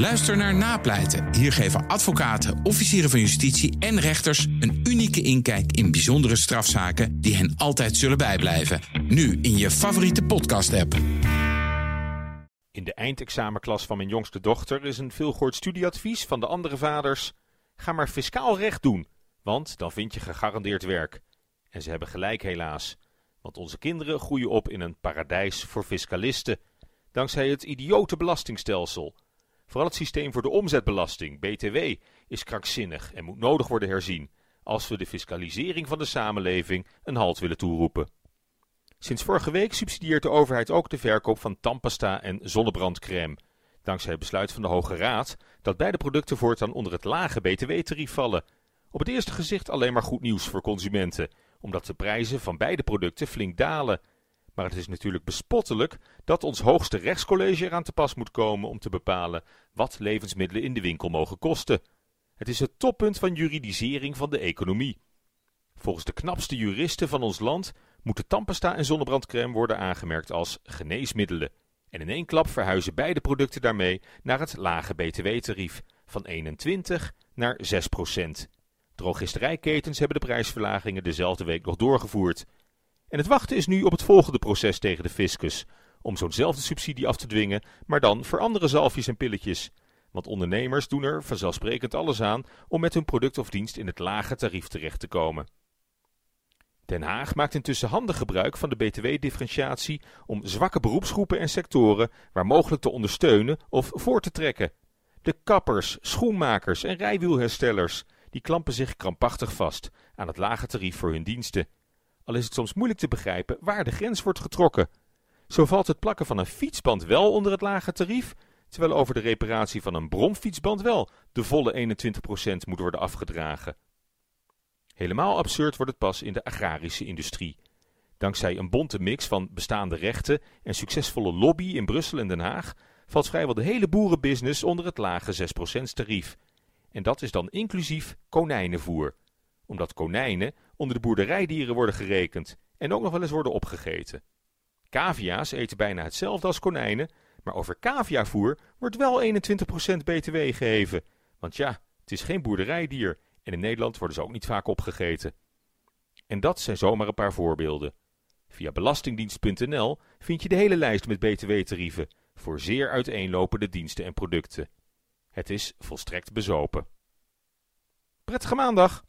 Luister naar Napleiten. Hier geven advocaten, officieren van justitie en rechters een unieke inkijk in bijzondere strafzaken die hen altijd zullen bijblijven. Nu in je favoriete podcast-app. In de eindexamenklas van mijn jongste dochter is een veelgehoord studieadvies van de andere vaders: ga maar fiscaal recht doen, want dan vind je gegarandeerd werk. En ze hebben gelijk helaas, want onze kinderen groeien op in een paradijs voor fiscalisten, dankzij het idiote belastingstelsel. Vooral het systeem voor de omzetbelasting, BTW, is krankzinnig en moet nodig worden herzien als we de fiscalisering van de samenleving een halt willen toeroepen. Sinds vorige week subsidieert de overheid ook de verkoop van tandpasta en zonnebrandcrème. Dankzij het besluit van de Hoge Raad dat beide producten voortaan onder het lage btw-tarief vallen. Op het eerste gezicht alleen maar goed nieuws voor consumenten, omdat de prijzen van beide producten flink dalen. Maar het is natuurlijk bespottelijk dat ons hoogste rechtscollege eraan te pas moet komen om te bepalen wat levensmiddelen in de winkel mogen kosten. Het is het toppunt van juridisering van de economie. Volgens de knapste juristen van ons land moeten tandpasta en zonnebrandcrème worden aangemerkt als geneesmiddelen. En in één klap verhuizen beide producten daarmee naar het lage btw-tarief van 21 naar 6 procent. Drogisterijketens hebben de prijsverlagingen dezelfde week nog doorgevoerd. En het wachten is nu op het volgende proces tegen de fiscus, om zo'nzelfde subsidie af te dwingen, maar dan voor andere zalfjes en pilletjes. Want ondernemers doen er vanzelfsprekend alles aan om met hun product of dienst in het lage tarief terecht te komen. Den Haag maakt intussen handig gebruik van de btw-differentiatie om zwakke beroepsgroepen en sectoren waar mogelijk te ondersteunen of voor te trekken. De kappers, schoenmakers en rijwielherstellers die klampen zich krampachtig vast aan het lage tarief voor hun diensten. Al is het soms moeilijk te begrijpen waar de grens wordt getrokken. Zo valt het plakken van een fietsband wel onder het lage tarief, terwijl over de reparatie van een bromfietsband wel de volle 21% moet worden afgedragen. Helemaal absurd wordt het pas in de agrarische industrie. Dankzij een bonte mix van bestaande rechten en succesvolle lobby in Brussel en Den Haag valt vrijwel de hele boerenbusiness onder het lage 6% tarief. En dat is dan inclusief konijnenvoer. Omdat konijnen onder de boerderijdieren worden gerekend en ook nog wel eens worden opgegeten. Cavia's eten bijna hetzelfde als konijnen, maar over caviavoer wordt wel 21% btw geheven. Want ja, het is geen boerderijdier en in Nederland worden ze ook niet vaak opgegeten. En dat zijn zomaar een paar voorbeelden. Via belastingdienst.nl vind je de hele lijst met btw-tarieven voor zeer uiteenlopende diensten en producten. Het is volstrekt bezopen. Prettige maandag!